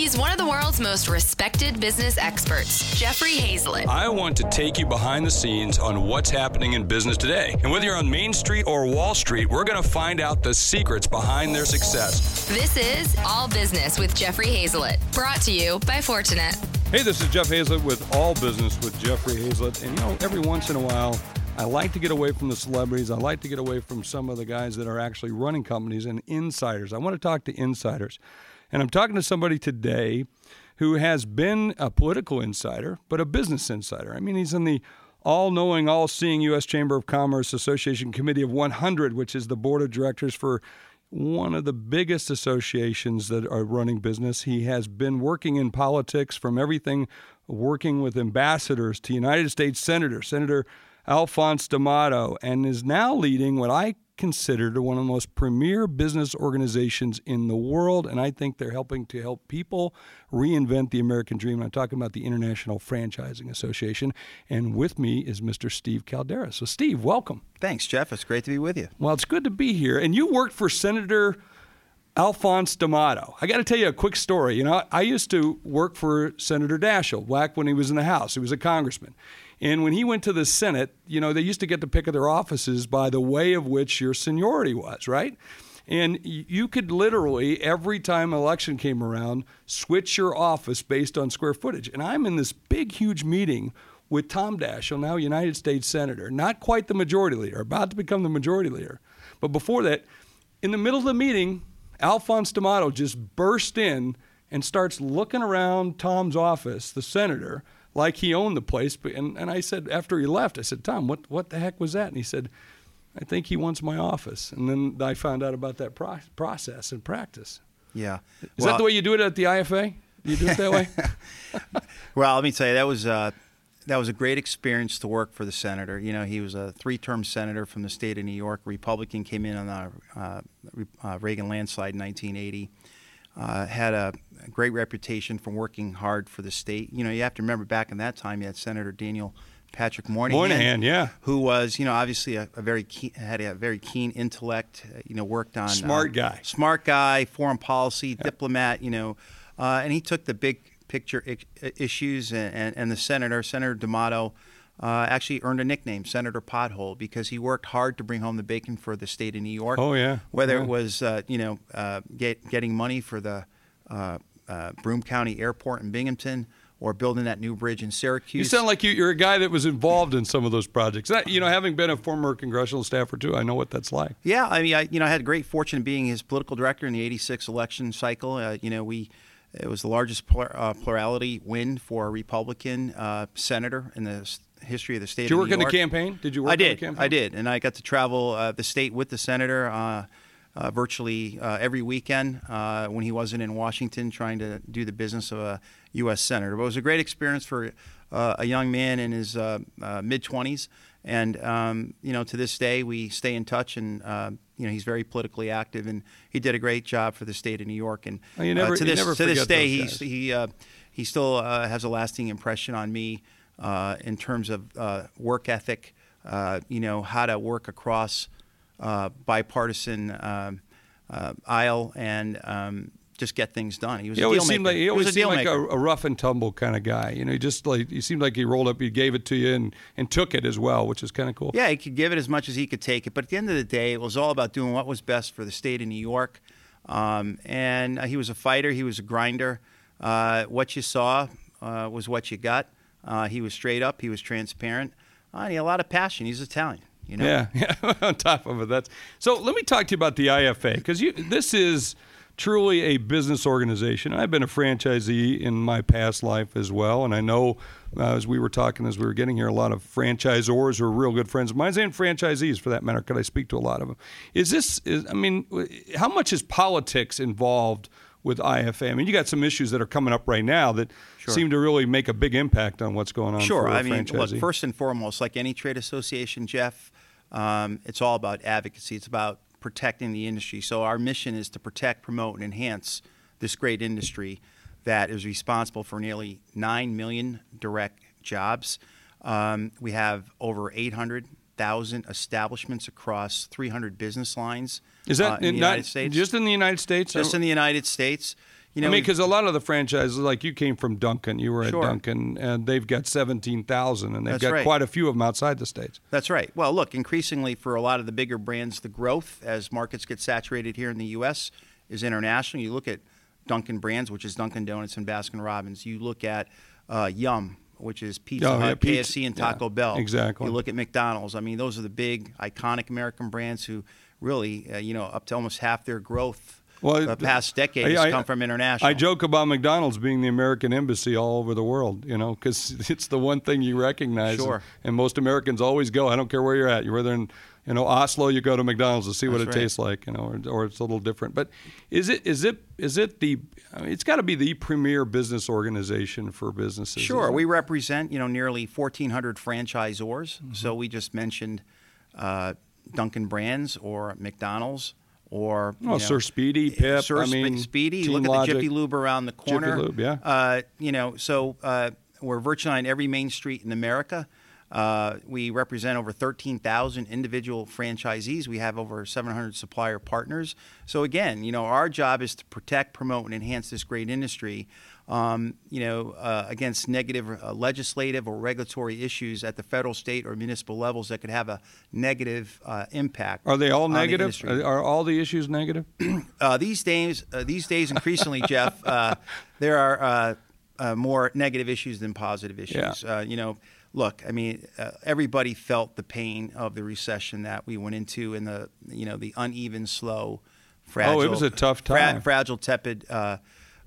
He's one of the world's most respected business experts, Jeffrey Hayzlett. I want to take you behind the scenes on what's happening in business today. And whether you're on Main Street or Wall Street, we're going to find out the secrets behind their success. This is All Business with Jeffrey Hayzlett, brought to you by Fortinet. Hey, this is Jeff Hayzlett with All Business with Jeffrey Hayzlett. And you know, every once in a while, I like to get away from the celebrities. I like to get away from some of the guys that are actually running companies and insiders. I want to talk to insiders. And I'm talking to somebody today who has been a political insider, but a business insider. I mean, he's in the all knowing, all seeing U.S. Chamber of Commerce Association Committee of 100, which is the board of directors for one of the biggest associations that are running business. He has been working in politics from everything working with ambassadors to United States senators, Senator Alphonse D'Amato, and is now leading what I considered one of the most premier business organizations in the world. And I think they're helping to help people reinvent the American dream. I'm talking about the International Franchising Association. And with me is Mr. Steve Caldeira. So, Steve, welcome. Thanks, Jeff. It's great to be with you. Well, it's good to be here. And you worked for Senator. Alphonse D'Amato. I got to tell you a quick story. You know, I used to work for Senator Daschle back when he was in the House. He was a congressman. And when he went to the Senate, you know, they used to get to pick of their offices by the way of which your seniority was, right? And you could literally, every time election came around, switch your office based on square footage. And I'm in this big, huge meeting with Tom Daschle, now United States Senator, not quite the majority leader, about to become the majority leader. But before that, in the middle of the meeting, Alphonse D'Amato just burst in and starts looking around Tom's office, the senator, like he owned the place. But, And, and I said, after he left, I said, Tom, what, what the heck was that? And he said, I think he wants my office. And then I found out about that pro- process and practice. Yeah. Is well, that the way you do it at the IFA? You do it that way? well, let me tell you, that was. Uh, that was a great experience to work for the senator. You know, he was a three-term senator from the state of New York. Republican came in on the uh, uh, Reagan landslide in 1980. Uh, had a great reputation for working hard for the state. You know, you have to remember back in that time, you had Senator Daniel Patrick Moynihan, Moynihan, yeah, who was you know obviously a, a very keen, had a very keen intellect. Uh, you know, worked on smart uh, guy, smart guy, foreign policy, diplomat. You know, uh, and he took the big picture issues, and, and, and, the senator, Senator D'Amato. Uh, actually earned a nickname, Senator Pothole, because he worked hard to bring home the bacon for the state of New York. Oh yeah. Whether yeah. it was uh, you know uh, get, getting money for the uh, Broome County Airport in Binghamton or building that new bridge in Syracuse. You sound like you, are a guy that was involved in some of those projects. That, you know, having been a former congressional staffer too, I know what that's like. Yeah, I mean, I you know, I had great fortune being his political director in the '86 election cycle. Uh, you know, we it was the largest plur, uh, plurality win for a Republican uh, senator in the history of the state. Did you work in the campaign? Did you work? I did. I did, and I got to travel uh, the state with the senator uh, virtually uh, every weekend uh, when he wasn't in Washington trying to do the business of a U.S. senator. But it was a great experience for uh, a young man in his uh, uh, mid 20s. And um, you know, to this day, we stay in touch, and you know, he's very politically active, and he did a great job for the state of New York. And oh, never, to this to this day, he he he still has a lasting impression on me in terms of work ethic. you know, how to work across bipartisan um, uh, aisle and um, just get things done. He was he a always deal seemed maker. like he always was seemed like a, a, rough and tumble kind of guy. You know, he just like he seemed like he rolled up, he gave it to you, and, and took it as well, which is kind of cool. Yeah, he could give it as much as he could take it, but at the end of the day, it was all about doing what was best for the state of New York. Um, and uh, he was a fighter. He was a grinder. Uh, what you saw uh, was what you got. Uh, he was straight up. He was transparent. Uh, he had a lot of passion. He's Italian. You know? Yeah, yeah. On top of it, that's so. Let me talk to you about the IFA because this is truly a business organization. I've been a franchisee in my past life as well, and I know uh, as we were talking as we were getting here, a lot of franchisors who are real good friends of mine and franchisees for that matter. Could I speak to a lot of them? Is this? Is, I mean, how much is politics involved? with IFA. I mean, you got some issues that are coming up right now that sure. seem to really make a big impact on what's going on. Sure. I mean, look, first and foremost, like any trade association, Jeff, um, it's all about advocacy. It's about protecting the industry. So our mission is to protect, promote, and enhance this great industry that is responsible for nearly 9 million direct jobs. Um, we have over 800,000 establishments across 300 business lines. Is that uh, in the not, United States? Just in the United States? Just in the United States. You know, I mean, because a lot of the franchises, like you came from Dunkin', you were at Sure. Dunkin', and they've got seventeen thousand, and they've That's got right. quite a few of them outside the states. That's right. Well, look, increasingly for a lot of the bigger brands, the growth as markets get saturated here in the U.S. is international. You look at Dunkin' Brands, which is Dunkin' Donuts and Baskin Robbins. You look at uh, Yum, which is Pizza Oh, yeah, Hut, pizza- KFC, and yeah, Taco Bell. exactly. You look at McDonald's. I mean, those are the big, iconic American brands who really, uh, you know, up to almost half their growth Well, the past decade I- has I- come from international. I joke about McDonald's being the American embassy all over the world, you know, because it's the one thing you recognize. Sure. And, and most Americans always go. I don't care where you're at. You're whether in you know Oslo, you go to McDonald's to see what That's it right. tastes like, you know, or, or it's a little different. But is it is it is it the? I mean, it's got to be the premier business organization for businesses. Sure. We represent, you know, nearly 1,400 franchisors. Mm-hmm. So we just mentioned uh, Dunkin' Brands or McDonald's or Oh, know, Sir Speedy, Pip, Sir I mean, Speedy. Look at the Jiffy Lube around the corner. Jiffy Lube, yeah. Uh, you know, so uh, we're virtually on every main street in America. Uh, we represent over 13,000 individual franchisees. We have over 700 supplier partners. So again, you know, our job is to protect, promote, and enhance this great industry. Um, you know, uh, against negative uh, legislative or regulatory issues at the federal, state, or municipal levels that could have a negative uh, impact. Are they all the negative? industry. Are, are all the issues negative? Uh, these days, uh, these days, increasingly, Jeff, uh, there are uh, uh, more negative issues than positive issues. Uh, you know, look, I mean, uh, everybody felt the pain of the recession that we went into, and the you know the uneven, slow, fragile. Oh, it was a tough fra- fragile, tepid. Uh,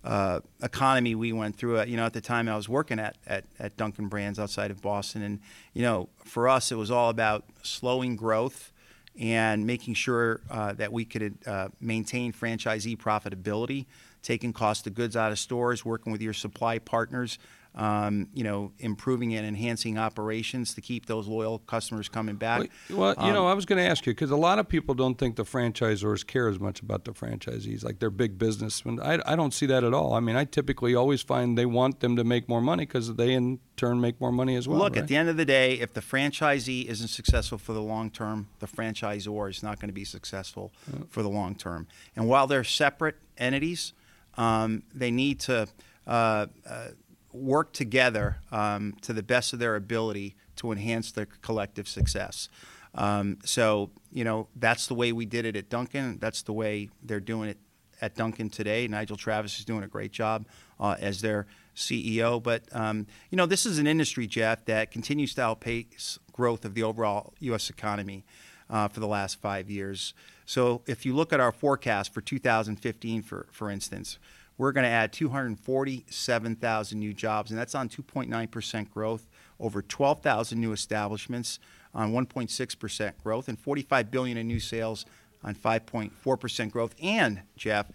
uh, economy we went through. You know, at the time I was working at, at, at Dunkin' Brands outside of Boston, and you know, for us it was all about slowing growth and making sure uh, that we could uh, maintain franchisee profitability, taking cost of goods out of stores, working with your supply partners, um, you know, improving and enhancing operations to keep those loyal customers coming back. Well, you Um, know, I was going to ask you because a lot of people don't think the franchisors care as much about the franchisees, like they're big business. When I, I don't see that at all. I mean, I typically always find they want them to make more money because they in turn make more money as well. Look, right? at the end of the day, if the franchisee isn't successful for the long term, the franchisor is not going to be successful for the long term. And while they're separate entities, um, they need to uh, uh, work together um, to the best of their ability to enhance their collective success. Um, so, you know, that's the way we did it at Dunkin'. That's the way they're doing it at Dunkin' today. Nigel Travis is doing a great job uh, as their CEO. But um, you know, this is an industry, Jeff, that continues to outpace growth of the overall U.S. economy uh, for the last five years. So if you look at our forecast for 2015, for for instance, we're going to add 247,000 new jobs, and that's on 2.9 percent growth, over 12,000 new establishments on 1.6 percent growth, and 45 billion in new sales on 5.4 percent growth. And Jeff,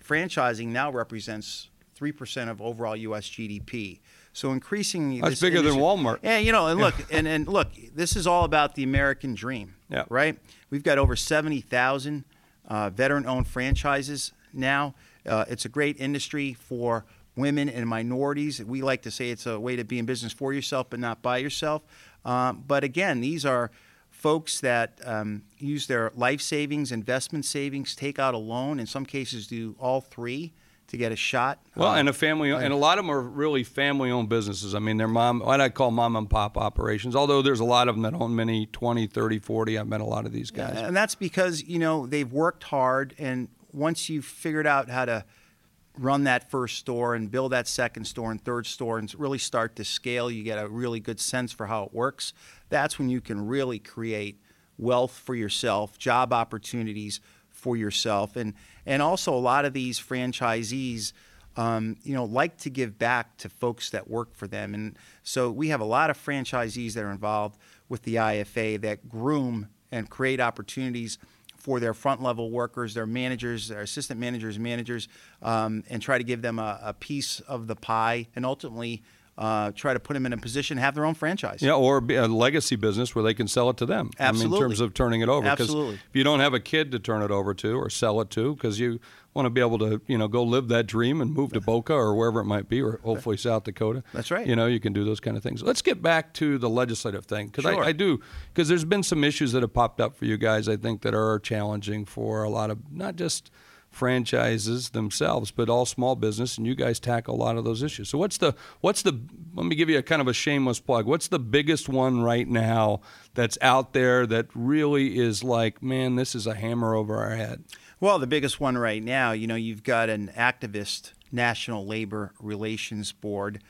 franchising now represents three percent of overall U.S. GDP. So increasingly, That's bigger than Walmart. Yeah, you know, and look, and, and look, this is all about the American dream. Yeah. Right. We've got over seventy thousand uh, veteran-owned franchises now. Uh, it's a great industry for women and minorities. We like to say it's a way to be in business for yourself, but not by yourself. Um, but again, these are folks that um, use their life savings, investment savings, take out a loan. In some cases, do all three to get a shot. Well, Uh, and a family, and a lot of them are really family-owned businesses. I mean, they're mom, what I call mom and pop operations. Although there's a lot of them that own many 20, 30, 40. I've met a lot of these guys. And that's because, you know, they've worked hard and once you've figured out how to run that first store and build that second store and third store and really start to scale, you get a really good sense for how it works. That's when you can really create wealth for yourself, job opportunities for yourself. And and also a lot of these franchisees um, you know, like to give back to folks that work for them. And so we have a lot of franchisees that are involved with the IFA that groom and create opportunities for their front level workers, their managers, their assistant managers, managers, um, and try to give them a, a piece of the pie and ultimately uh, try to put them in a position to have their own franchise. Yeah, or be a legacy business where they can sell it to them. I mean, in terms of turning it over. Absolutely. If you don't have a kid to turn it over to or sell it to, because you want to be able to, you know, go live that dream and move to Boca or wherever it might be, or hopefully South Dakota. That's right. You know, you can do those kind of things. Let's get back to the legislative thing because Sure. I, I do because there's been some issues that have popped up for you guys. I think that are challenging for a lot of not just franchises themselves, but all small business, and you guys tackle a lot of those issues. So what's the what's the let me give you a kind of a shameless plug. What's the biggest one right now that's out there that really is like, man, this is a hammer over our head? Well, the biggest one right now, you know, you've got an activist National Labor Relations Board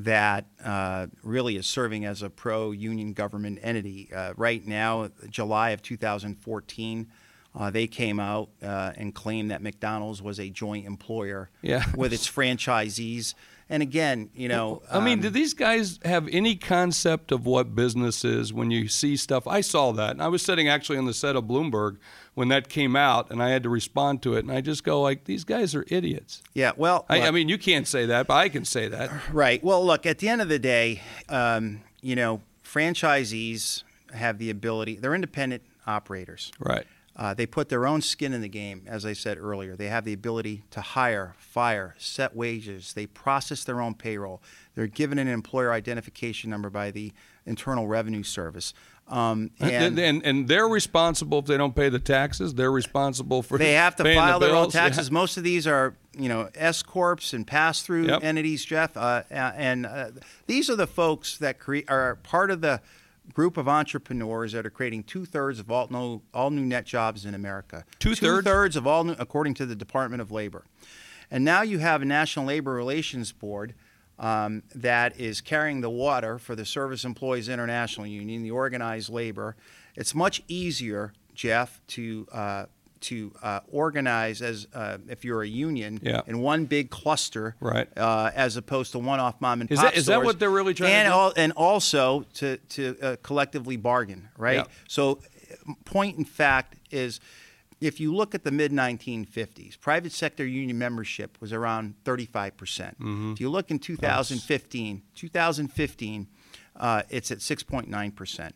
that uh, really is serving as a pro union government entity. Uh, right now, July of 2014, uh, they came out uh, and claimed that McDonald's was a joint employer yeah. with its franchisees. And again, you know, I mean, um, do these guys have any concept of what business is when you see stuff? I saw that, and I was sitting actually on the set of Bloomberg when that came out, and I had to respond to it, and I just go like, these guys are idiots. yeah, well, I, I mean, you can't say that, but I can say that. Right. Well, look, at the end of the day, um, you know, franchisees have the ability, they're independent operators. Right. Uh, they put their own skin in the game, as I said earlier. They have the ability to hire, fire, set wages. They process their own payroll. They're given an employer identification number by the Internal Revenue Service. Um, And, and and, and they're responsible if they don't pay the taxes. They're responsible for they have to paying the file their own taxes. Yeah. Most of these are, you know, S corps and pass through Yep. entities, Jeff. Uh, and uh, these are the folks that create are part of the group of entrepreneurs that are creating two thirds of all new all new net jobs in America. Two-thirds? thirds of all new, according to the Department of Labor. And now you have a National Labor Relations Board. Um, that is carrying the water for the Service Employees International Union, the organized labor. It's much easier, Jeff, to uh, to uh, organize as uh, if you're a union Yeah. in one big cluster, Right. Uh, as opposed to one-off mom and Is pop that- is that stores. what they're really trying to and do? al- and also to to uh, collectively bargain, right? Yeah. So, point in fact is, if you look at the mid 1950s, private sector union membership was around 35 percent. Mm-hmm. If you look in 2015, 2015, uh, it's at 6.9 percent.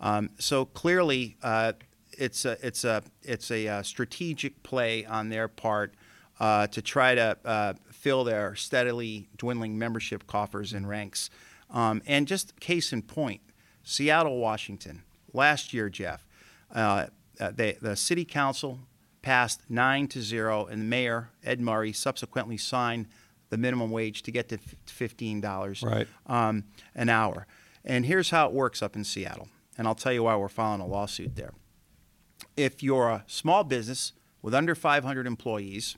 Um, so clearly, uh, it's a it's a it's a uh, strategic play on their part uh, to try to uh, fill their steadily dwindling membership coffers and ranks. Um, and just case in point, Seattle, Washington, last year, Jeff, uh, uh, they, the city council passed nine to zero, and the mayor Ed Murray subsequently signed the minimum wage to get to fifteen dollars Right. um, an hour. And here's how it works up in Seattle, and I'll tell you why we're filing a lawsuit there. If you're a small business with under 500 employees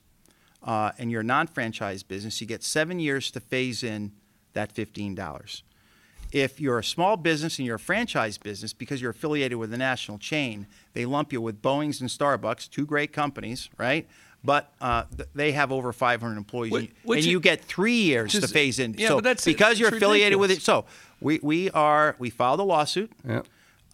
uh, and you're a non-franchise business, you get seven years to phase in that $15. If you're a small business and you're a franchise business because you're affiliated with a national chain, they lump you with Boeing's and Starbucks, two great companies, right? But uh, th- they have over 500 employees, Wh- and you- which and is- you get three years which to phase in. yeah, so but that's- because you're it's affiliated with it, so we, we are we filed a lawsuit. Yeah.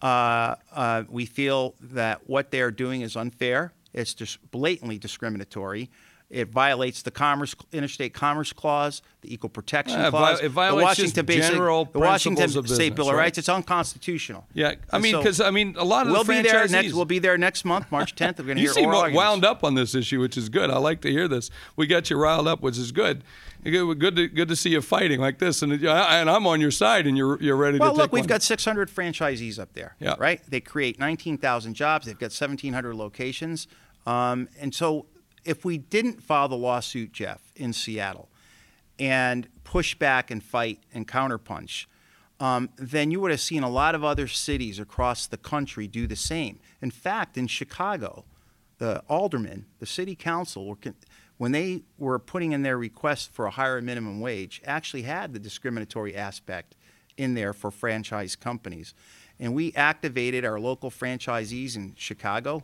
Uh, uh, we feel that what they are doing is unfair. It's just blatantly discriminatory. It violates the commerce, interstate commerce clause, the equal protection Uh, clause, it violates the Washington Basic- general the Washington State Bill business, of right? Rights. It's unconstitutional. Yeah, I mean, so because I mean, a lot of we'll the be there franchisees. next. We'll be there next month, March 10th. We're going to you hear seem oral wound arguments. up on this issue, which is good. I like to hear this. We got you riled up, which is good. Good good to, good to see you fighting like this, and and I'm on your side, and you're you're ready Well, to look, we've one. got 600 franchisees up there, Yeah. right? They create 19,000 jobs. They've got 1,700 locations. Um, and so if we didn't file the lawsuit, Jeff, in Seattle and push back and fight and counterpunch, um, then you would have seen a lot of other cities across the country do the same. In fact, in Chicago, the aldermen, the city council, were con- when they were putting in their request for a higher minimum wage, actually had the discriminatory aspect in there for franchise companies. And we activated our local franchisees in Chicago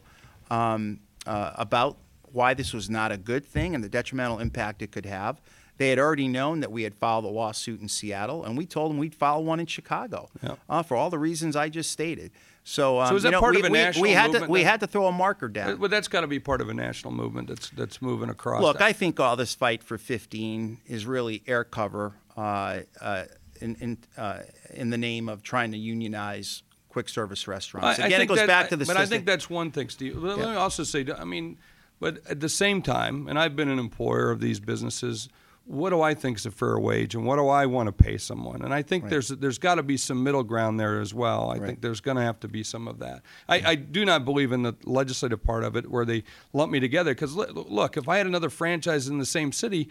um, uh, about why this was not a good thing and the detrimental impact it could have. They had already known that we had filed a lawsuit in Seattle, and we told them we'd file one in Chicago Yeah. uh, for all the reasons I just stated. So, um, So is that you know, part we, of a we- national we had movement to we had to throw a marker down. But that's got to be part of a national movement that's that's moving across. Look, that. I think all this fight for 15 is really air cover uh, uh, in in, uh, in the name of trying to unionize quick service restaurants. I- I Again, it goes that- back to the But I think that's one thing, Steve. Let Yeah. let me also say, I mean, but at the same time, and I've been an employer of these businesses. what do I think is a fair wage and what do I want to pay someone? And I think right. there's there's got to be some middle ground there as well. I right. think there's going to have to be some of that. I, I, do not believe in the legislative part of it where they lump me together because look, if I had another franchise in the same city,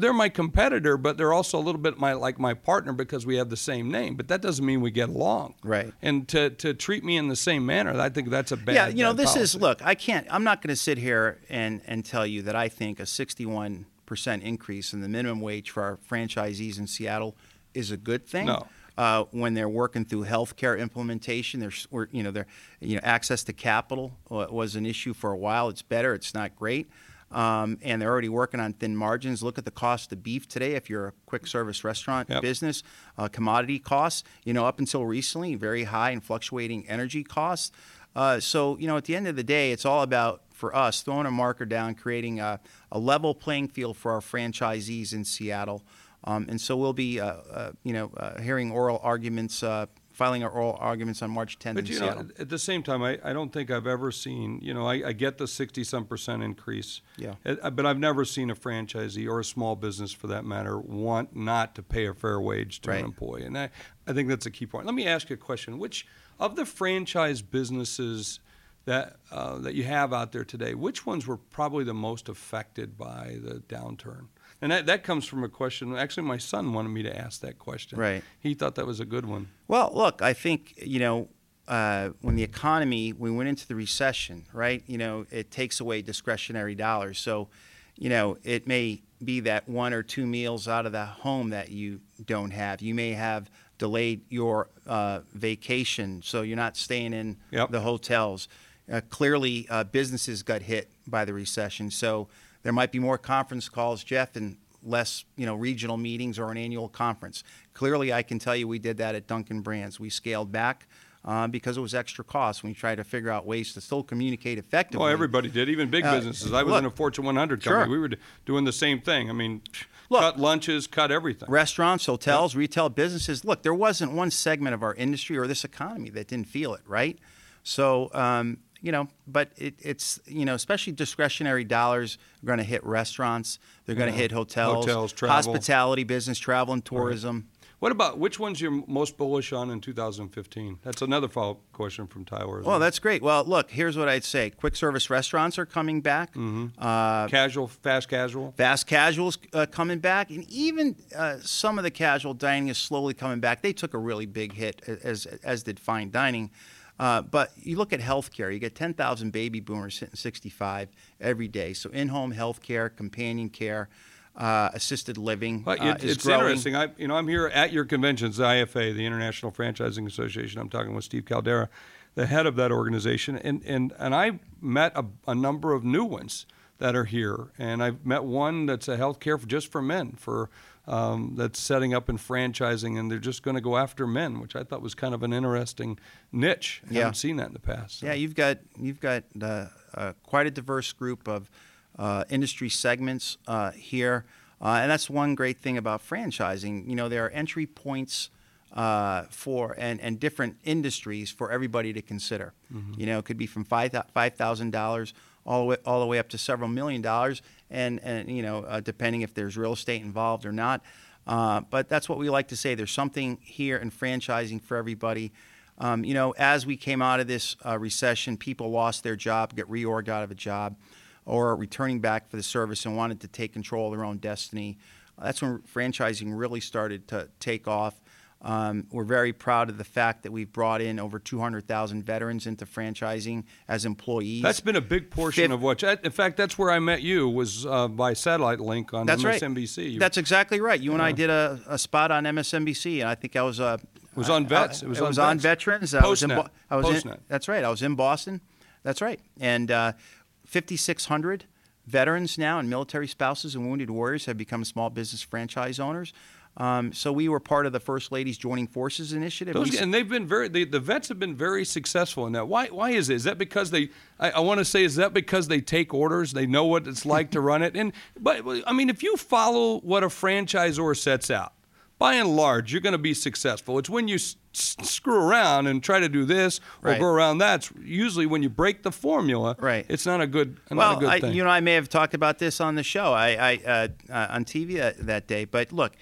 they're my competitor, but they're also a little bit my like my partner because we have the same name. But that doesn't mean we get along. Right. And to, to treat me in the same manner, I think that's a bad. Yeah, you know, this policy. is look. I can't. I'm not going to sit here and and tell you that I think a 61 percent increase in the minimum wage for our franchisees in Seattle is a good thing. No. Uh, when they're working through healthcare implementation, there's you know, their you know, access to capital was an issue for a while. It's better. It's not great. Um, and they're already working on thin margins. Look at the cost of beef today. If you're a quick service restaurant yep. business, uh, commodity costs, you know, up until recently, very high and fluctuating energy costs. Uh, so, you know, at the end of the day, it's all about for us throwing a marker down, creating a, a level playing field for our franchisees in Seattle. Um, and so we'll be, uh, uh you know, uh, hearing oral arguments uh, filing our oral arguments on March 10th but in you Seattle. Know, at the same time, I, I don't think I've ever seen, you know, I, I get the 60 some percent increase. Yeah. But I've never seen a franchisee or a small business for that matter want not to pay a fair wage to right. an employee. And I, I think that's a key point. Let me ask you a question. Which of the franchise businesses that, uh, that you have out there today, which ones were probably the most affected by the downturn? And that, that comes from a question. Actually, my son wanted me to ask that question. Right. He thought that was a good one. Well, look, I think, you know, uh, when the economy, we went into the recession, right? You know, it takes away discretionary dollars. So, you know, it may be that one or two meals out of the home that you don't have. You may have delayed your uh, vacation, so you're not staying in yep. the hotels. Uh, clearly, uh, businesses got hit by the recession. So, there might be more conference calls, Jeff, and less, you know, regional meetings or an annual conference. Clearly, I can tell you we did that at Dunkin' Brands. We scaled back uh, because it was extra cost. We tried to figure out ways to still communicate effectively. Well, everybody did, even big uh, businesses. I was look, in a Fortune 100 company. Sure. We were doing the same thing. I mean, look, cut lunches, cut everything. Restaurants, hotels, retail businesses. Look, there wasn't one segment of our industry or this economy that didn't feel it, right? So, um, you know, but it, it's you know, especially discretionary dollars are going to hit restaurants. They're going to yeah. hit hotels, hotels, travel. hospitality, business, travel, and tourism. Right. What about which ones you're most bullish on in 2015? That's another follow-up question from Tyler. Well, that's great. Well, look, here's what I'd say: quick service restaurants are coming back. Mm-hmm. Uh, casual, fast casual, fast casuals uh, coming back, and even uh, some of the casual dining is slowly coming back. They took a really big hit, as as did fine dining. Uh, but you look at healthcare, you get 10,000 baby boomers hitting 65 every day. So in home healthcare, companion care, uh, assisted living well, uh, it, it's growing. interesting. I, you know, I'm here at your conventions, the IFA, the International Franchising Association. I'm talking with Steve Caldeira, the head of that organization, and and and I met a, a number of new ones that are here, and I've met one that's a healthcare for, just for men for um, that's setting up in franchising, and they're just going to go after men, which I thought was kind of an interesting niche. I yeah. haven't seen that in the past. So. Yeah, you've got you've got uh, uh, quite a diverse group of uh, industry segments uh, here, uh, and that's one great thing about franchising. You know, there are entry points. Uh, for and, and different industries for everybody to consider. Mm-hmm. You know, it could be from five five thousand dollars all the way all the way up to several million dollars, and and you know uh, depending if there's real estate involved or not. Uh, but that's what we like to say. There's something here in franchising for everybody. Um, you know, as we came out of this uh, recession, people lost their job, get reorged out of a job, or returning back for the service and wanted to take control of their own destiny. That's when franchising really started to take off. Um, we're very proud of the fact that we've brought in over 200,000 veterans into franchising as employees. That's been a big portion Fifth, of what. In fact, that's where I met you was uh, by satellite link on that's MSNBC. Right. That's exactly right. You and I did a, a, spot on MSNBC, and I think I was. Uh, it was on vets. I, it was, it on, was on veterans. Postnet. I was in, I was Postnet. In, that's right. I was in Boston. That's right. And uh, 5,600 veterans now and military spouses and wounded warriors have become small business franchise owners. Um, so we were part of the First Lady's Joining Forces initiative. Those, and they've been very the, the vets have been very successful in that. Why why is it? Is that because they I, I want to say is that because they take orders, they know what it's like to run it? And but I mean if you follow what a franchisor sets out, by and large, you're going to be successful. It's when you s- screw around and try to do this or Right. go around that. Usually when you break the formula. Right. It's not a good, not well, a good I, you know, I may have talked about this on the show, I, I uh, uh, on TV that, that day. But look,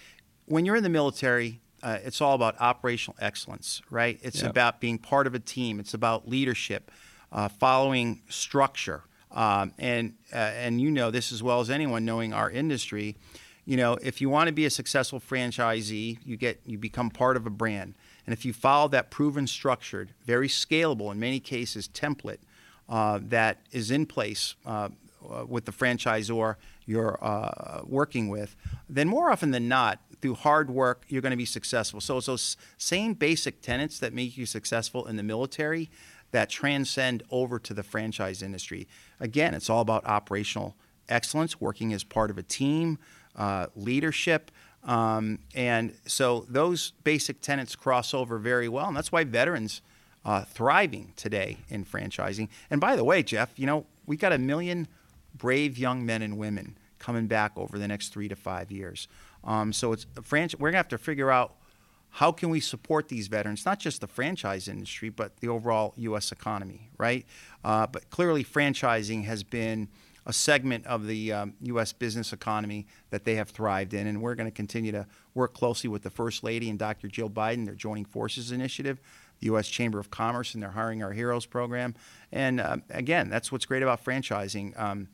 when you're in the military, uh, it's all about operational excellence, right? It's Yeah. about being part of a team. It's about leadership, uh, following structure, um, and uh, and you know this as well as anyone knowing our industry. You know, if you want to be a successful franchisee, you get you become part of a brand, and if you follow that proven, structured, very scalable, in many cases, template uh, that is in place uh, uh, with the franchisor you're uh, working with, then more often than not, through hard work, you're going to be successful. So it's those same basic tenets that make you successful in the military that transcend over to the franchise industry. Again, it's all about operational excellence, working as part of a team, uh, leadership. Um, and so those basic tenets cross over very well. And that's why veterans uh, thriving today in franchising. And by the way, Jeff, you know, we got a million brave young men and women coming back over the next three to five years. Um, so it's a franchise. We're gonna have to figure out how can we support these veterans, not just the franchise industry, but the overall U.S. economy, right? Uh, but clearly, franchising has been a segment of the um, U.S. business economy that they have thrived in, and we're going to continue to work closely with the First Lady and Dr. Jill Biden, their Joining Forces initiative, the U.S. Chamber of Commerce, and their Hiring Our Heroes program. And um, again, that's what's great about franchising. Um,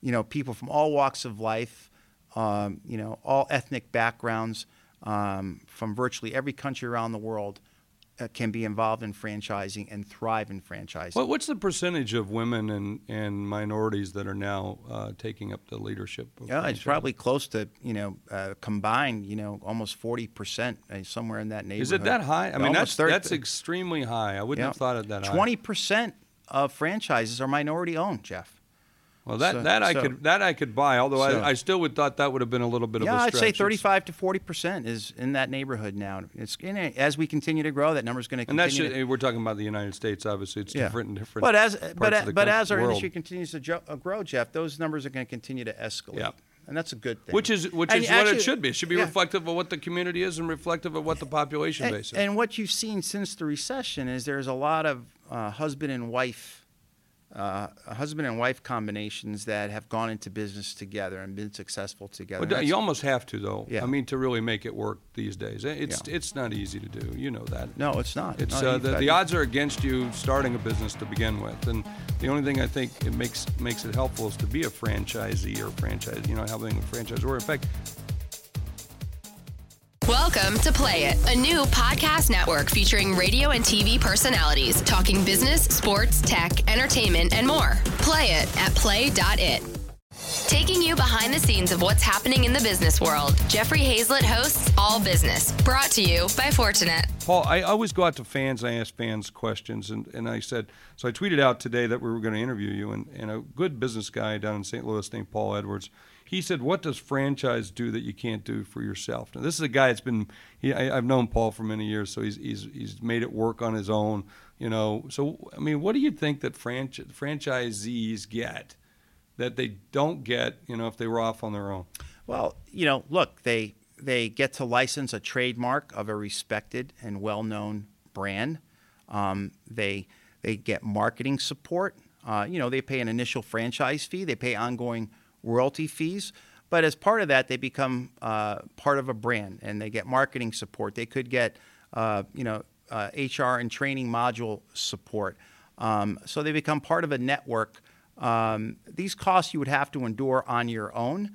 you know, people from all walks of life, um, you know, all ethnic backgrounds, um, from virtually every country around the world, uh, can be involved in franchising and thrive in franchising. What, what's the percentage of women and, and minorities that are now uh, taking up the leadership? Of Yeah, it's probably close to you know uh, combined, you know, almost forty percent, uh, somewhere in that neighborhood. Is it that high? I mean, that's 30 that's extremely high. I wouldn't have thought of that high. Twenty percent of franchises are minority owned, Jeff. Well, that, So- that I so- could that I could buy. Although So- I, I still would thought that would have been a little bit of Yeah, of a I'd say It's- thirty-five to forty percent is in that neighborhood now. It's in it, as we continue to grow, that number's going to And continue. that's to, we're talking about the United States. Obviously, it's different in different. But as but but as our world. industry continues to jo- uh, grow, Jeff, those numbers are going to continue to escalate. Yeah. and that's a good thing. which is which And is what it should be. It should be yeah. reflective of what the community is and reflective of what the population And, base is. and what you've seen since the recession is there's a lot of uh, husband and wife, uh, husband and wife combinations that have gone into business together and been successful together. Well, you almost have to, though. Yeah. I mean, to really make it work these days, it's Yeah. it's not easy to do. You know that. no, it's not. It's No, uh, the, the odds are against you starting a business to begin with, and the only thing I think it makes makes it helpful is to be a franchisee or franchise, you know, having a franchisor. In fact, Welcome to Play It, a new podcast network featuring radio and TV personalities talking business, sports, tech, entertainment, and more. Play it at play.it. Taking you behind the scenes of what's happening in the business world, Jeffrey Hayzlett hosts All Business, brought to you by Fortinet. Paul, I always go out to fans. I ask fans questions, and, and I said, so I tweeted out today that we were going to interview you, and, and a good business guy down in St. Louis named Paul Edwards. He said, "What does franchise do that you can't do for yourself?" Now, this is a guy that's been. He, I, I've known Paul for many years, so he's he's he's made it work on his own. You know, so I mean, what do you think that franch- franchisees get that they don't get? You know, if they were off on their own. Well, you know, look, they they get to license a trademark of a respected and well-known brand. Um, they they get marketing support. Uh, you know, they pay an initial franchise fee. They pay ongoing royalty fees. But as part of that, they become uh, part of a brand and they get marketing support. They could get, uh, you know, uh, HR and training module support. Um, so they become part of a network. Um, these costs you would have to endure on your own,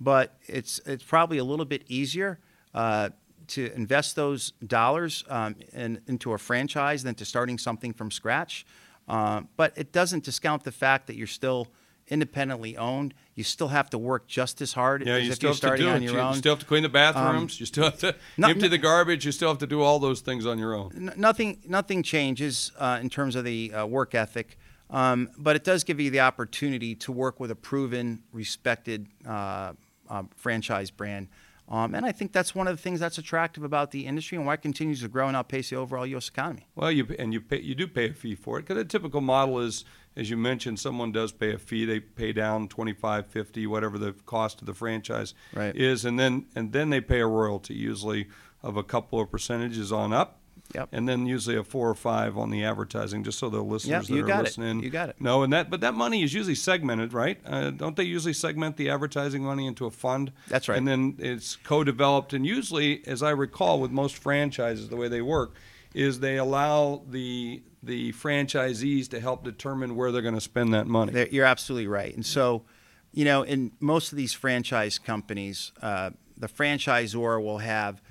but it's it's probably a little bit easier uh, to invest those dollars um, in, into a franchise than to starting something from scratch. Uh, but it doesn't discount the fact that you're still independently owned. You still have to work just as hard Yeah, as you if still you're have to starting do on it. your You, own. you still have to clean the bathrooms. you still have to no- empty no- the garbage. You still have to do all those things on your own. N- nothing nothing changes uh, in terms of the uh, work ethic, um, but it does give you the opportunity to work with a proven, respected uh, uh, franchise brand. Um, and I think that's one of the things that's attractive about the industry and why it continues to grow and outpace the overall U.S. economy. Well, you and you pay, you do pay a fee for it because a typical model is as you mentioned, someone does pay a fee. They pay down 25, 50, whatever the cost of the franchise Right. is, and then and then they pay a royalty, usually of a couple of percentages on up. Yep. And then usually a four or five on the advertising, just so the listeners you that are got it. listening You got it. know. And that, but that money is usually segmented, right? Uh, don't they usually segment the advertising money into a fund? That's right. And then it's co-developed, and usually, as I recall, with most franchises, the way they work is they allow the the franchisees to help determine where they're going to spend that money. There- You're absolutely right. And so, you know, in most of these franchise companies, uh, the franchisor will have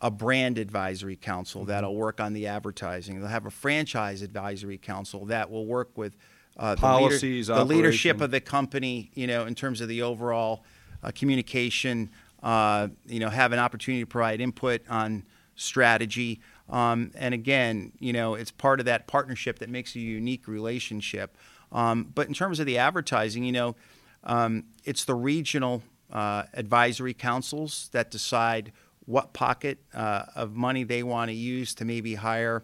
a brand advisory council Mm-hmm. that'll work on the advertising. They'll have a franchise advisory council that will work with uh, the, Policies, the leadership of the company. You know, in terms of the overall uh, communication. Uh, you know, have an opportunity to provide input on strategy. Um, and again, you know, it's part of that partnership that makes a unique relationship. Um, but in terms of the advertising, you know, um, it's the regional uh, advisory councils that decide what pocket uh, of money they want to use to maybe hire,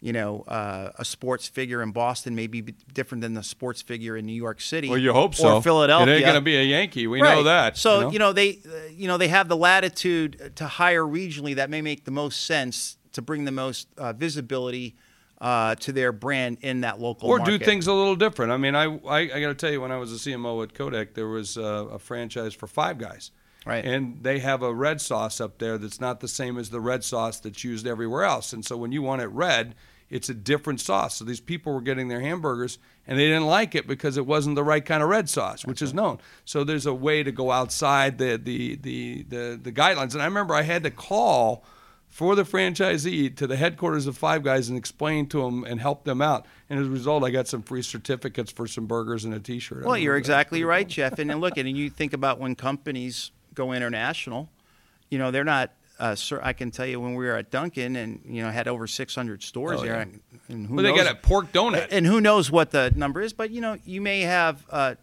you know, uh, a sports figure in Boston may be different than the sports figure in New York City. well, you hope so. Or Philadelphia. It ain't going to be a Yankee. We know that. So you know? they, uh, you know, they have the latitude to hire regionally that may make the most sense to bring the most uh, visibility uh, to their brand in that local or market. do things a little different. I mean, I I, I got to tell you, when I was a CMO at Kodak, there was uh, a franchise for Five Guys, Right. And they have a red sauce up there that's not the same as the red sauce that's used everywhere else. And so when you want it red, it's a different sauce. So these people were getting their hamburgers and they didn't like it because it wasn't the right kind of red sauce, which is known. So there's a way to go outside the the the the, the guidelines. And I remember I had to call for the franchisee to the headquarters of Five Guys and explain to them and help them out. And as a result, I got some free certificates for some burgers and a T-shirt. Well, you're exactly right, Jeff. And, and look, and you think about when companies go international, you know, they're not. Uh, sir, I can tell you when we were at Dunkin' and you know had over 600 stores Oh, there, yeah. and, and who Well, they knows, got a pork donut. and who knows what the number is, but you know, you may have uh,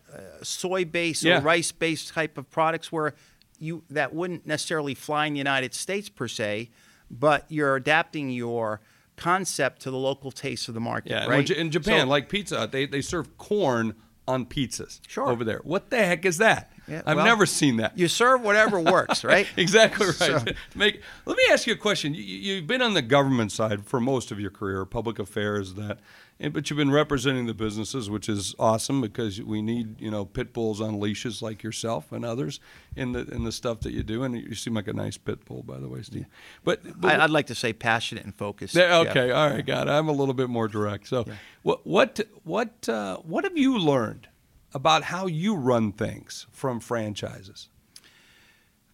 soy-based Yeah. or rice-based type of products where you that wouldn't necessarily fly in the United States per se, but you're adapting your concept to the local tastes of the market. Yeah, right. in Japan, So- like pizza, they, they serve corn on pizzas Sure. over there. What the heck is that? Yeah, I've well, never seen that. you serve whatever works, right? exactly right. So- Make, let me ask you a question. You, you've been on the government side for most of your career, public affairs, that, and, but you've been representing the businesses, which is awesome because we need you know pit bulls on leashes like yourself and others in the in the stuff that you do. And you seem like a nice pit bull, by the way, Steve. But, but I, I'd like to say passionate and focused. there- okay, all right, got it. I'm a little bit more direct. So, what what what uh, what have you learned about how you run things from franchises?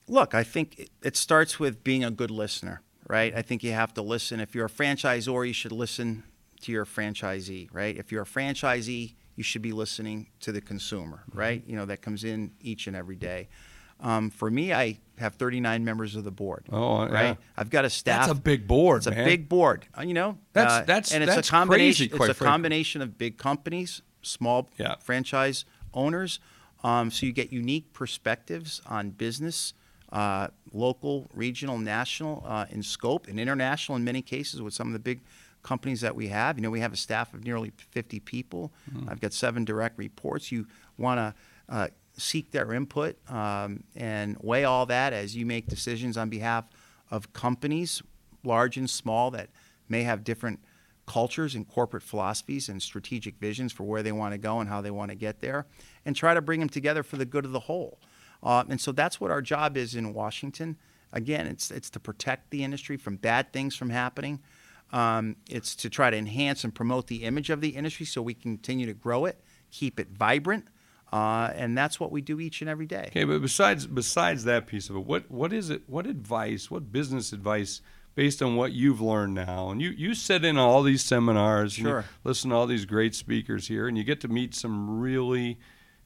Look, I think it, it starts with being a good listener, right? I think you have to listen. If you're a franchisor, you should listen to your franchisee, right? If you're a franchisee, you should be listening to the consumer, Mm-hmm. right? You know, that comes in each and every day. Um, for me, I have 39 members of the board. Oh, yeah. right. I've got a staff. That's a big board, It's a man. big board. uh, You know, That's- uh, that's- and it's that's a combination. crazy, it's a frankly. combination of big companies, small Yeah. franchise owners. Um, so you get unique perspectives on business, uh, local, regional, national uh, in scope, and international in many cases with some of the big companies that we have. You know, we have a staff of nearly 50 people. I've got seven direct reports. You want to uh, seek their input um, and weigh all that as you make decisions on behalf of companies, large and small, that may have different cultures and corporate philosophies and strategic visions for where they want to go and how they want to get there, and try to bring them together for the good of the whole. Uh, and so that's what our job is in Washington. Again, it's it's to protect the industry from bad things from happening. Um, it's to try to enhance and promote the image of the industry so we continue to grow it, keep it vibrant, uh, and that's what we do each and every day. Okay, but besides besides that piece of it, what what is it? What advice? What business advice? Based on what you've learned now, and you, you sit in all these seminars, Sure. listen to all these great speakers here, and you get to meet some really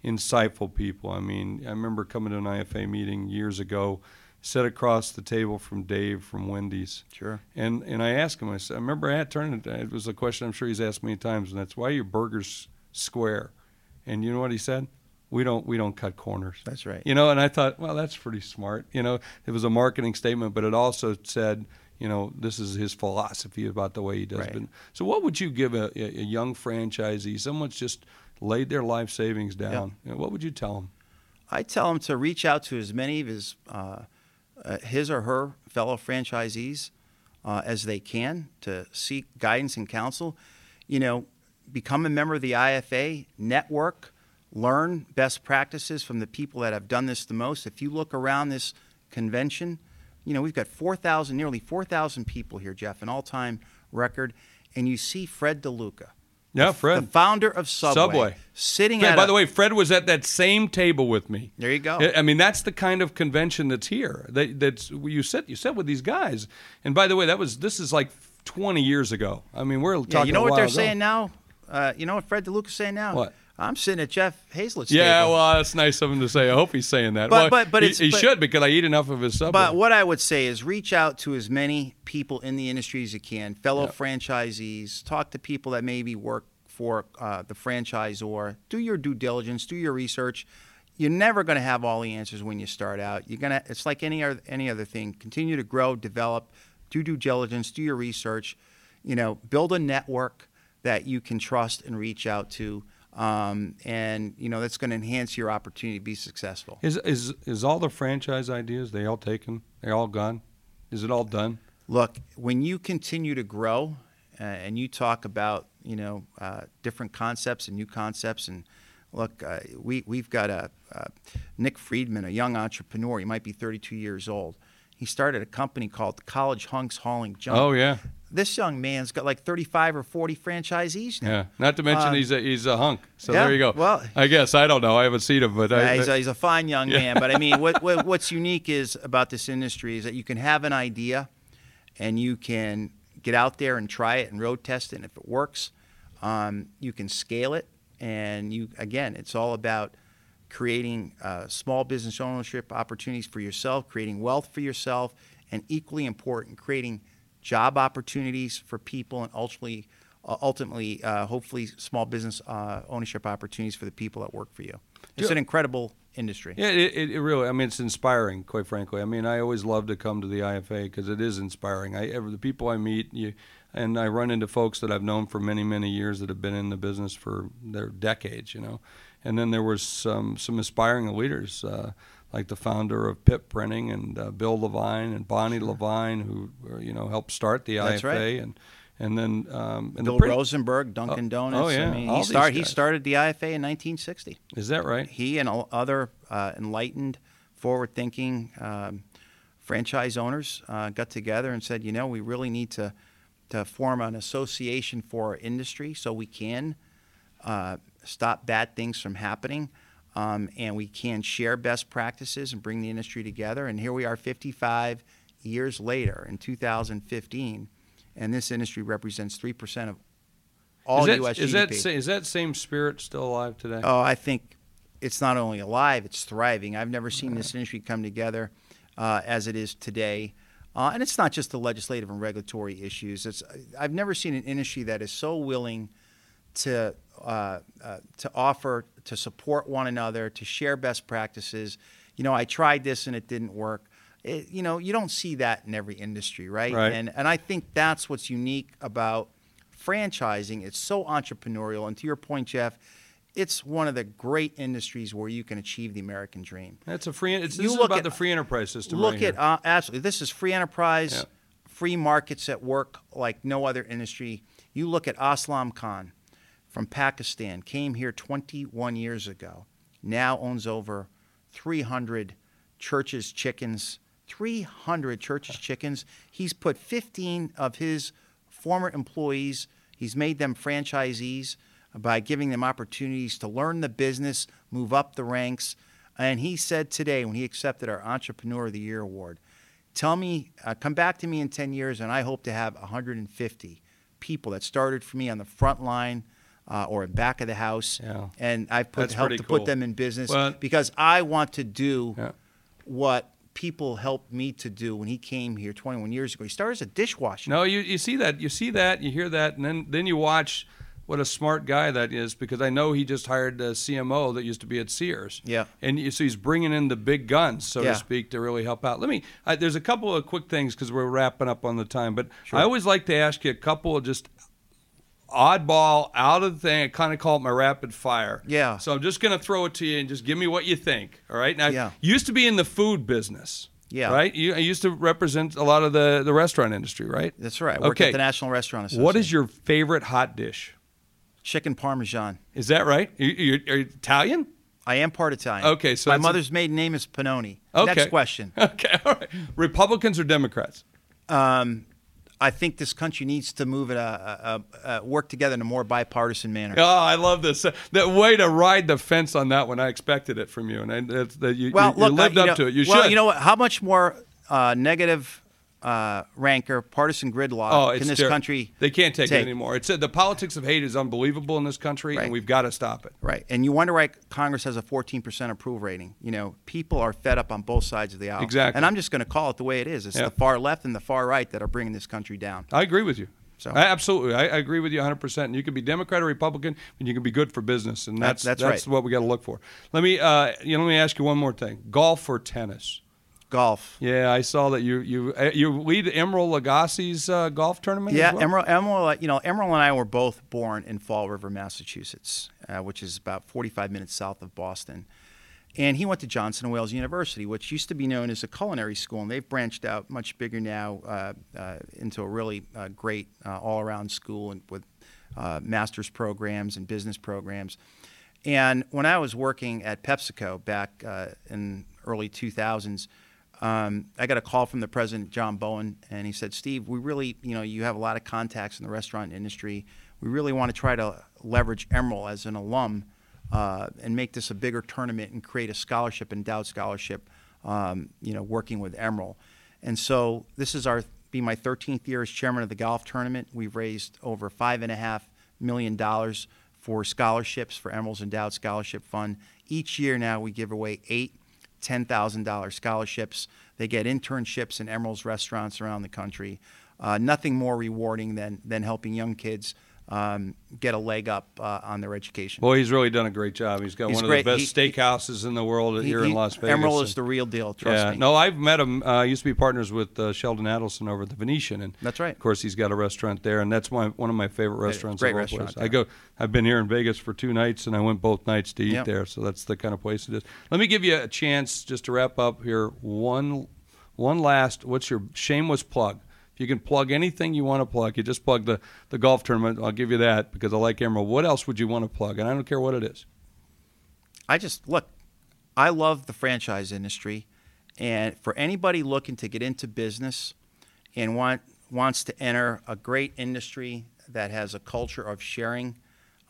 insightful people. I mean, I remember coming to an IFA meeting years ago, sat across the table from Dave from Wendy's, Sure. and and I asked him. I said, I remember I had turned it. It was a question I'm sure he's asked many times, and that's why are your burgers square? And you know what he said? We don't we don't cut corners. That's right. You know, and I thought, well, that's pretty smart. You know, it was a marketing statement, but it also said, you know, this is his philosophy about the way he does Right. it. So, what would you give a, a young franchisee, someone's just laid their life savings down. You know, what would you tell them? I tell him to reach out to as many of his uh, uh, his or her fellow franchisees uh, as they can to seek guidance and counsel. You know, become a member of the IFA network, learn best practices from the people that have done this the most. If you look around this convention, you know we've got 4,000, nearly 4,000 people here, Jeff, an all-time record, and you see Fred DeLuca. Yeah, Fred, the founder of Subway, Subway. sitting Fred, at. by a- the way, Fred was at that same table with me. There you go. I- mean, that's the kind of convention that's here. That, that's you sit you sit with these guys. And by the way, that was this is like 20 years ago. I mean, we're talking. Yeah, you know what they're ago. saying now? Uh, you know what Fred DeLuca's saying now? What? I'm sitting at Jeff Hayzlett's Yeah, table. well, that's nice of him to say. I hope he's saying that. But- Well, but- but he, it's- he but- should because I eat enough of his subway. But what I would say is reach out to as many people in the industry as you can, fellow franchisees, talk to people that maybe work for uh, the franchisor, do your due diligence, do your research. You're never going to have all the answers when you start out. You're gonna. It's like any other any other thing. Continue to grow, develop, do due diligence, do your research. You know, build a network that you can trust and reach out to, um, and you know that's going to enhance your opportunity to be successful. is is is all the franchise ideas they all taken? They all gone? Is it all done? Look, when you continue to grow uh, and you talk about you know uh, different concepts and new concepts, and look, uh, we we've got a uh, Nick Friedman, a young entrepreneur. He might be 32 years old. He started a company called College Hunks Hauling Junk. Oh yeah, This young man's got like 35 or 40 franchisees now. yeah. Not to mention Um, he's a he's a hunk. So yeah, there you go. well- I guess I don't know. I haven't seen him, but Yeah, I, he's, a, he's a fine young Yeah. man. But I mean, what, what, what's unique is about this industry is that you can have an idea, and you can get out there and try it and road test it. And if it works, um, you can scale it. And you again, it's all about creating uh, small business ownership opportunities for yourself, creating wealth for yourself, and equally important, creating job opportunities for people, and ultimately, uh, ultimately, uh, hopefully, small business uh, ownership opportunities for the people that work for you. It's Yeah. an incredible industry. Yeah, it, it, it really. I mean, it's inspiring, quite frankly. I mean, I always love to come to the IFA because it is inspiring. I ever the people I meet, you, and I run into folks that I've known for many, many years that have been in the business for their decades. You know, and then there was some some inspiring leaders. Uh, like the founder of Pip Printing and uh, Bill Levine and Bonnie Levine, who you know helped start the That's IFA, right. and and then um, and Bill the Rosenberg, Dunkin' Oh, Donuts. oh, yeah, I mean, he, start, he started the IFA in 1960. is that right? He and other uh, enlightened, forward-thinking um, franchise owners uh, got together and said, you know, we really need to to form an association for our industry so we can uh, stop bad things from happening. Um, and we can share best practices and bring the industry together. And here we are 55 years later in 2015, and this industry represents 3% of all is that, U.S. is GDP. that is that same spirit still alive today? Oh, I think it's not only alive, it's thriving. I've never seen this industry come together uh, as it is today. Uh, and it's not just the legislative and regulatory issues. It's I've never seen an industry that is so willing to uh, uh, to offer to support one another, to share best practices. You know, I tried this and it didn't work. It, you know, you don't see that in every industry, right? Right. And and I think that's what's unique about franchising. It's so entrepreneurial, and to your point, Jeff, it's one of the great industries where you can achieve the American dream. That's a free. It's, You this is look about at- the free enterprise system. Look right at uh, absolutely. This is free enterprise, Yeah. free markets at work like no other industry. You look at Aslam Khan from Pakistan, came here 21 years ago. Now owns over 300 Church's Chickens. 300 Church's Chickens. He's put 15 of his former employees. He's made them franchisees by giving them opportunities to learn the business, move up the ranks. And he said today, when he accepted our Entrepreneur of the Year award, tell me, uh, come back to me in 10 years, and I hope to have 150 people that started for me on the front line uh, or in back of the house. Yeah. And I've put That's helped to put them in business Well- because I want to do Yeah. what people helped me to do when he came here 21 years ago. He started as a dishwasher. No, you, you see that, you see that, you hear that, and then then you watch what a smart guy that is because I know he just hired a CMO that used to be at Sears. Yeah. and you, so he's bringing in the big guns, so Yeah. to speak, to really help out. Let me. I, there's a couple of quick things because we're wrapping up on the time, but I always like to ask you a couple of just oddball out of the thing. I kind of call it my rapid fire. Yeah. So I'm just going to throw it to you and just give me what you think. All right. Now, Yeah. you used to be in the food business. Yeah. Right. You I used to represent a lot of the the restaurant industry. Right. That's right. Worked Okay. at the National Restaurant Association. What is your favorite hot dish? chicken parmesan? Is that right? You, you, are you Italian? I am part Italian. Okay, so my it's a- mother's maiden name is Panoni. Okay. Next question. Okay. All right. Republicans or Democrats? Um, I think this country needs to move it, uh, uh, uh, work together in a more bipartisan manner. Oh, I love this. Uh, That way to ride the fence on that one. I expected it from you, and I, that you, Well, you, look, you lived uh, up know, to it. You well, should. you know what? How much more uh, negative uh, rancor, partisan gridlock Oh, it's this ter- country? They can't take, take? it anymore. It's uh, the politics of hate is unbelievable in this country, Right. and we've got to stop it. Right, and you wonder why Congress has a 14% approval rating. You know, people are fed up on both sides of the aisle. Exactly. And I'm just going to call it the way it is. It's Yeah. the far left and the far right that are bringing this country down. I agree with you. So- I, absolutely, I, I agree with you 100. percent And you can be Democrat or Republican, and you can be good for business, and that's That- that's right. what we got to look for. Let me, uh, you know, let me ask you one more thing: golf or tennis? Golf. Yeah, I saw that you you uh, you lead Emeril Lagasse's uh, golf tournament. Yeah, well? Emeril, Emeril, uh, you know, Emeril and I were both born in Fall River, Massachusetts, uh, which is about 45 minutes south of Boston. And he went to Johnson and Wales University, which used to be known as a culinary school, and they've branched out much bigger now uh, uh, into a really uh, great uh, all-around school and with uh, master's programs and business programs. And when I was working at PepsiCo back uh, in early 2000s, um, I got a call from the president, John Bowen, and he said, "Steve, we really, you know, you have a lot of contacts in the restaurant industry. We really want to try to leverage Emeril as an alum uh, and make this a bigger tournament and create a scholarship, endowed scholarship, um, you know, working with Emeril." And so this is our be my 13th year as chairman of the golf tournament. We've raised over five and a half million dollars for scholarships for Emeril's Endowed Scholarship Fund. Each year now we give away eight $10,000 scholarships. They get internships in Emeril's restaurants around the country. Uh, nothing more rewarding than, than helping young kids um, get a leg up uh, on their education. Boy, he's really done a great job. He's got He's one of the best He- he- steakhouses in the world He- here in Las Vegas. Emeril and- is the real deal, trust yeah, me. no, I've met him. Uh, I used to be partners with uh, Sheldon Adelson over at the Venetian, and That's right. Of course, he's got a restaurant there, and that's my one of my favorite restaurants. great of all restaurant. I go. I've been here in Vegas for two nights, and I went both nights to eat Yep. there. So that's the kind of place it is. Let me give you a chance just to wrap up here. One, one last. What's your shameless plug? If you can plug anything you want to plug, you just plug the, the golf tournament. I'll give you that because I like Emeril. What else would you want to plug? And I don't care what it is. I just look. I love the franchise industry, and for anybody looking to get into business and want wants to enter a great industry that has a culture of sharing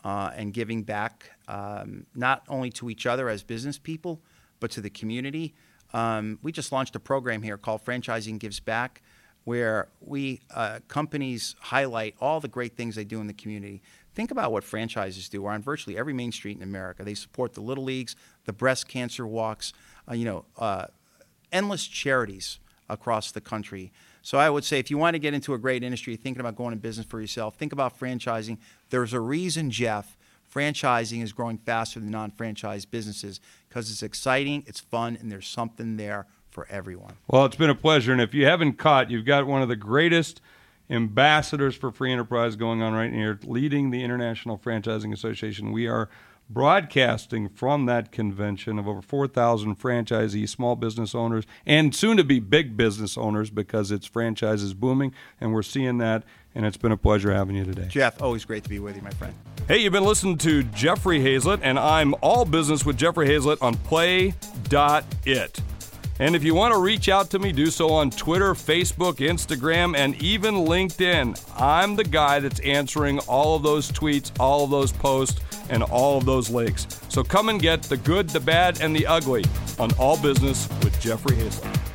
uh, and giving back, um, not only to each other as business people, but to the community. Um, we just launched a program here called Franchising Gives Back, where we uh, companies highlight all the great things they do in the community. Think about what franchises do. We're on virtually every main street in America. They support the little leagues, the breast cancer walks, uh, you know, uh, endless charities across the country. So I would say if you want to get into a great industry, thinking about going in business for yourself, think about franchising. There's a reason, Jeff, franchising is growing faster than non-franchise businesses because it's exciting, it's fun, and there's something there for everyone. Well, it's been a pleasure. And if you haven't caught, you've got one of the greatest ambassadors for free enterprise going on right here, leading the International Franchising Association. We are broadcasting from that convention of over 4,000 franchisees, small business owners, and soon to be big business owners because its franchise is booming. And we're seeing that. And it's been a pleasure having you today. Jeff, always great to be with you, my friend. Hey, you've been listening to Jeffrey Hayzlett, and I'm all business with Jeffrey Hayzlett on play.it. And if you want to reach out to me, do so on Twitter, Facebook, Instagram, and even LinkedIn. I'm the guy that's answering all of those tweets, all of those posts, and all of those links. So come and get the good, the bad, and the ugly on All Business with Jeffrey Hayzlett.